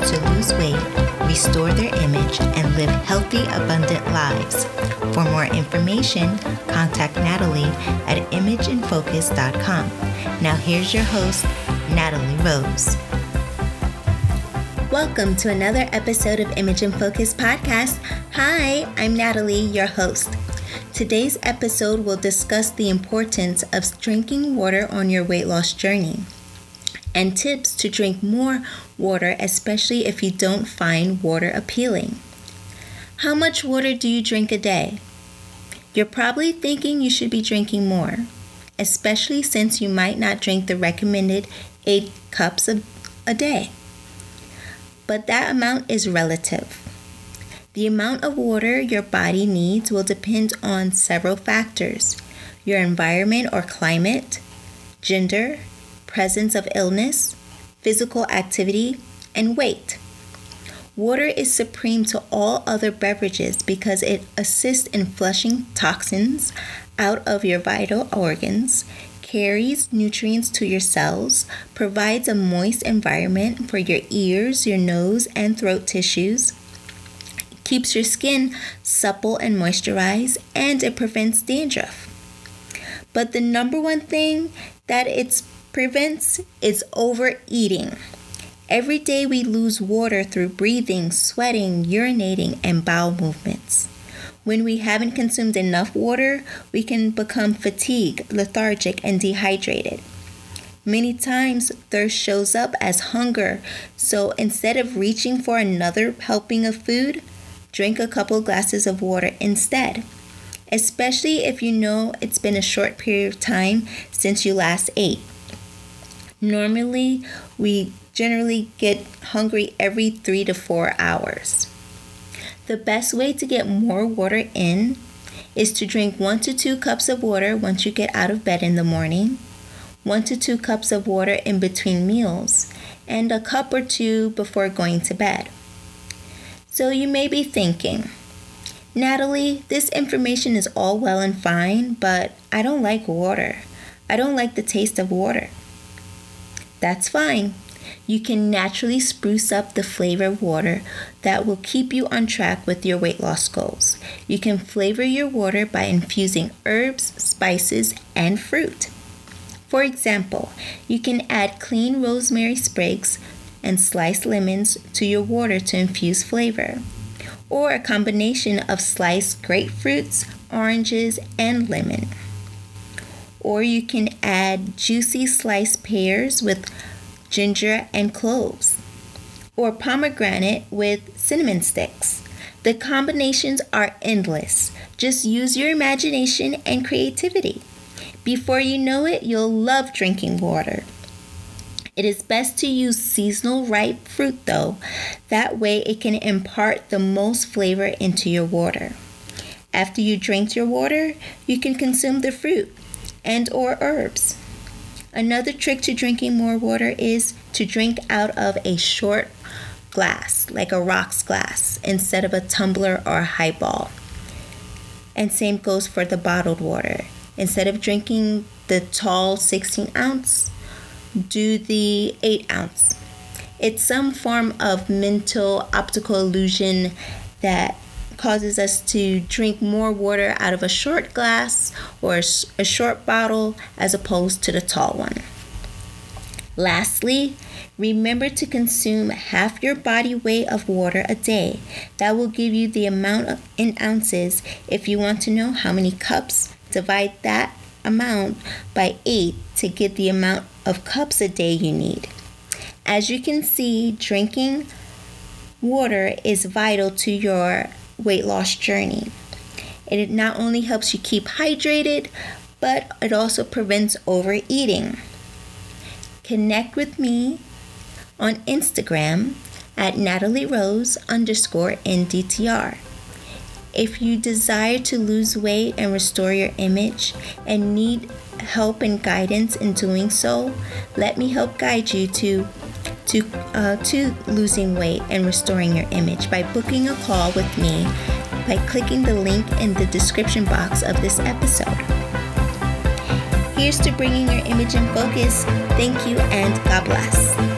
entrepreneurs to lose weight, restore their image, and live healthy, abundant lives. For more information, contact Natalie at imageinfocus.com. Now, here's your host, Natalie Rose. Welcome to another episode of Image in Focus podcast. Hi, I'm Natalie, your host. Today's episode will discuss the importance of drinking water on your weight loss journey and tips to drink more water, especially if you don't find water appealing. How much water do you drink a day? You're probably thinking you should be drinking more, especially since you might not drink the recommended 8 cups a, a day. But that amount is relative. The amount of water your body needs will depend on several factors your environment or climate, gender, presence of illness, physical activity, and weight. Water is supreme to all other beverages because it assists in flushing toxins out of your vital organs, carries nutrients to your cells, provides a moist environment for your ears, your nose, and throat tissues, keeps your skin supple and moisturized, and it prevents dandruff. But the number one thing that it's prevents is overeating. Every day we lose water through breathing, sweating, urinating, and bowel movements. When we haven't consumed enough water, we can become fatigued, lethargic, and dehydrated. Many times, thirst shows up as hunger, so instead of reaching for another helping of food, drink a couple glasses of water instead, especially if you know it's been a short period of time since you last ate. Normally, we generally get hungry every three to four hours. The best way to get more water in is to drink one to two cups of water once you get out of bed in the morning, one to two cups of water in between meals, and a cup or two before going to bed. So you may be thinking, Natalie, this information is all well and fine, but I don't like water. I don't like the taste of water. That's fine. You can naturally spruce up the flavor of water that will keep you on track with your weight loss goals. You can flavor your water by infusing herbs, spices, and fruit. For example, you can add clean rosemary sprigs and sliced lemons to your water to infuse flavor, or a combination of sliced grapefruits, oranges, and lemon or you can add juicy sliced pears with ginger and cloves, or pomegranate with cinnamon sticks. The combinations are endless. Just use your imagination and creativity. Before you know it, you'll love drinking water. It is best to use seasonal ripe fruit though, that way it can impart the most flavor into your water. After you drink your water, you can consume the fruit and or herbs. Another trick to drinking more water is to drink out of a short glass, like a rocks glass, instead of a tumbler or a highball. And same goes for the bottled water. Instead of drinking the tall 16 ounce, do the 8 ounce. It's some form of mental optical illusion that causes us to drink more water out of a short glass or a short bottle as opposed to the tall one. Lastly, remember to consume half your body weight of water a day. That will give you the amount of, in ounces. If you want to know how many cups, divide that amount by 8 to get the amount of cups a day you need. As you can see, drinking water is vital to your weight loss journey. It not only helps you keep hydrated, but it also prevents overeating. Connect with me on Instagram at Natalie Rose underscore NDTR. If you desire to lose weight and restore your image and need help and guidance in doing so, let me help guide you to to, uh, to losing weight and restoring your image by booking a call with me by clicking the link in the description box of this episode. Here's to bringing your image in focus. Thank you and God bless.